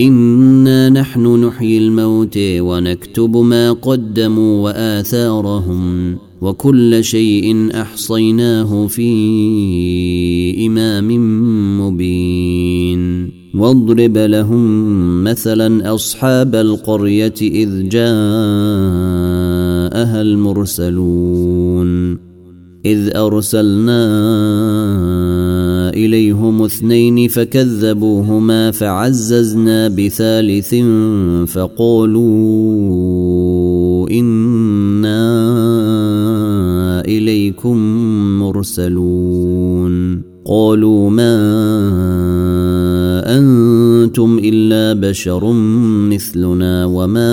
انا نحن نحيي الموت ونكتب ما قدموا واثارهم وكل شيء احصيناه في امام مبين واضرب لهم مثلا اصحاب القريه اذ جاءها المرسلون اذ ارسلنا إليهم اثنين فكذبوهما فعززنا بثالث فقالوا إنا إليكم مرسلون. قالوا ما أنتم إلا بشر مثلنا وما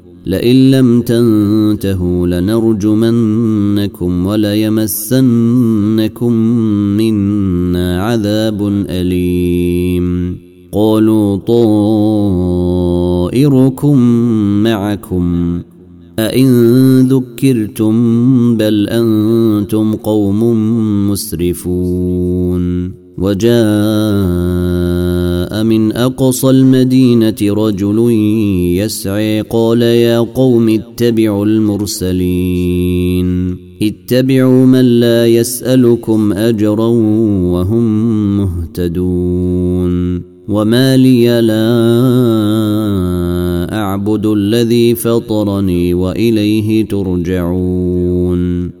لئن لم تنتهوا لنرجمنكم وليمسنكم منا عذاب أليم. قالوا طائركم معكم. أئن ذكرتم بل أنتم قوم مسرفون. وجاء من أقصى المدينة رجل يسعي قال يا قوم اتبعوا المرسلين اتبعوا من لا يسألكم أجرا وهم مهتدون وما لي لا اعبد الذي فطرني واليه ترجعون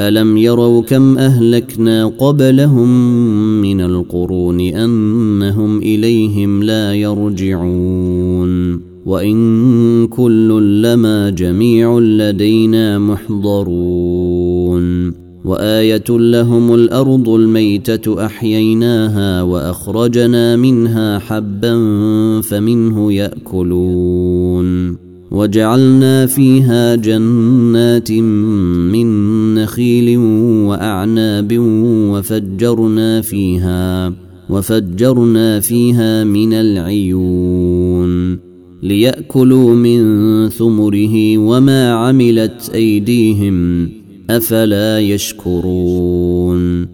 ألم يروا كم أهلكنا قبلهم من القرون أنهم إليهم لا يرجعون وإن كل لما جميع لدينا محضرون وايه لهم الأرض الميته احييناها واخرجنا منها حبا فمنه ياكلون وجعلنا فيها جنات من نخيل وأعناب وفجرنا فيها وفجرنا فيها من العيون ليأكلوا من ثمره وما عملت أيديهم أفلا يشكرون.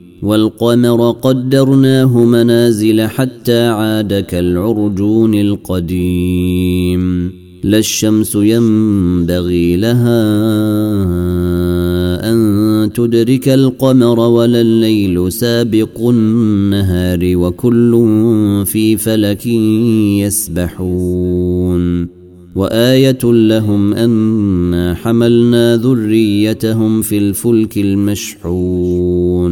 والقمر قدرناه منازل حتى عاد كالعرجون القديم. لا الشمس ينبغي لها أن تدرك القمر ولا الليل سابق النهار وكل في فلك يسبحون. وآية لهم أنا حملنا ذريتهم في الفلك المشحون.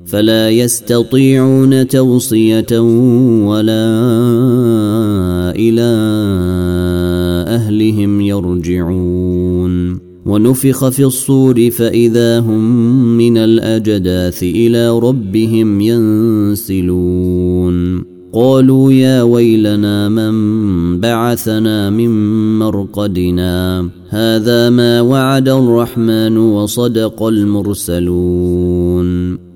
فلا يستطيعون توصية ولا إلى أهلهم يرجعون. ونفخ في الصور فإذا هم من الأجداث إلى ربهم ينسلون. قالوا يا ويلنا من بعثنا من مرقدنا. هذا ما وعد الرحمن وصدق المرسلون.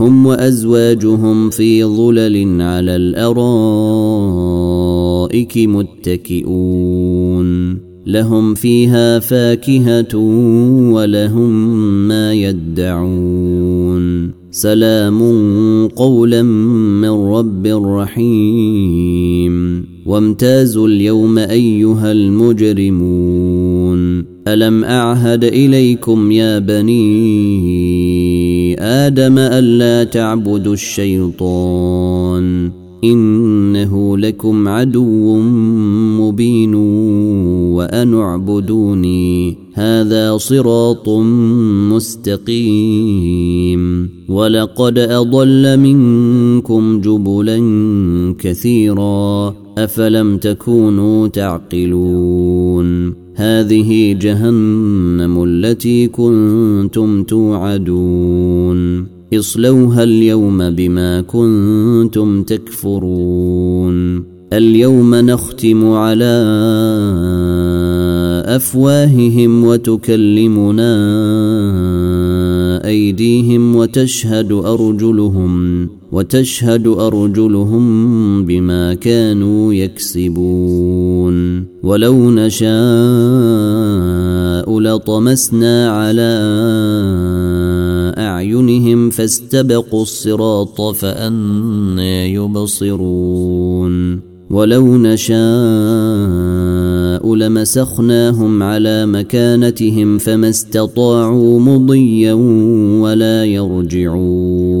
هم وأزواجهم في ظلل على الأرائك متكئون. لهم فيها فاكهة ولهم ما يدعون. سلام قولا من رب رحيم. وامتازوا اليوم أيها المجرمون. ألم أعهد إليكم يا بني آدم ألا تعبدوا الشيطان إنه لكم عدو مبين وأن اعبدوني هذا صراط مستقيم ولقد أضل منكم جبلا كثيرا أفلم تكونوا تعقلون هذه جهنم التي كنتم توعدون. اصلوها اليوم بما كنتم تكفرون. اليوم نختم على أفواههم وتكلمنا أيديهم وتشهد أرجلهم. وتشهد أرجلهم بما كانوا يكسبون. ولو نشاء لطمسنا على أعينهم فاستبقوا الصراط فانى يبصرون. ولو نشاء لمسخناهم على مكانتهم فما استطاعوا مضيا ولا يرجعون.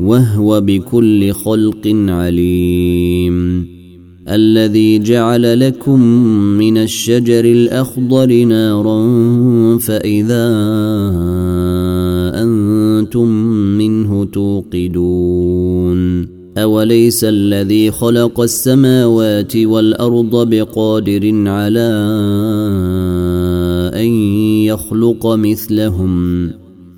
وهو بكل خلق عليم. الذي جعل لكم من الشجر الأخضر نارا فإذا أنتم منه توقدون. أوليس الذي خلق السماوات والأرض بقادر على أن يخلق مثلهم؟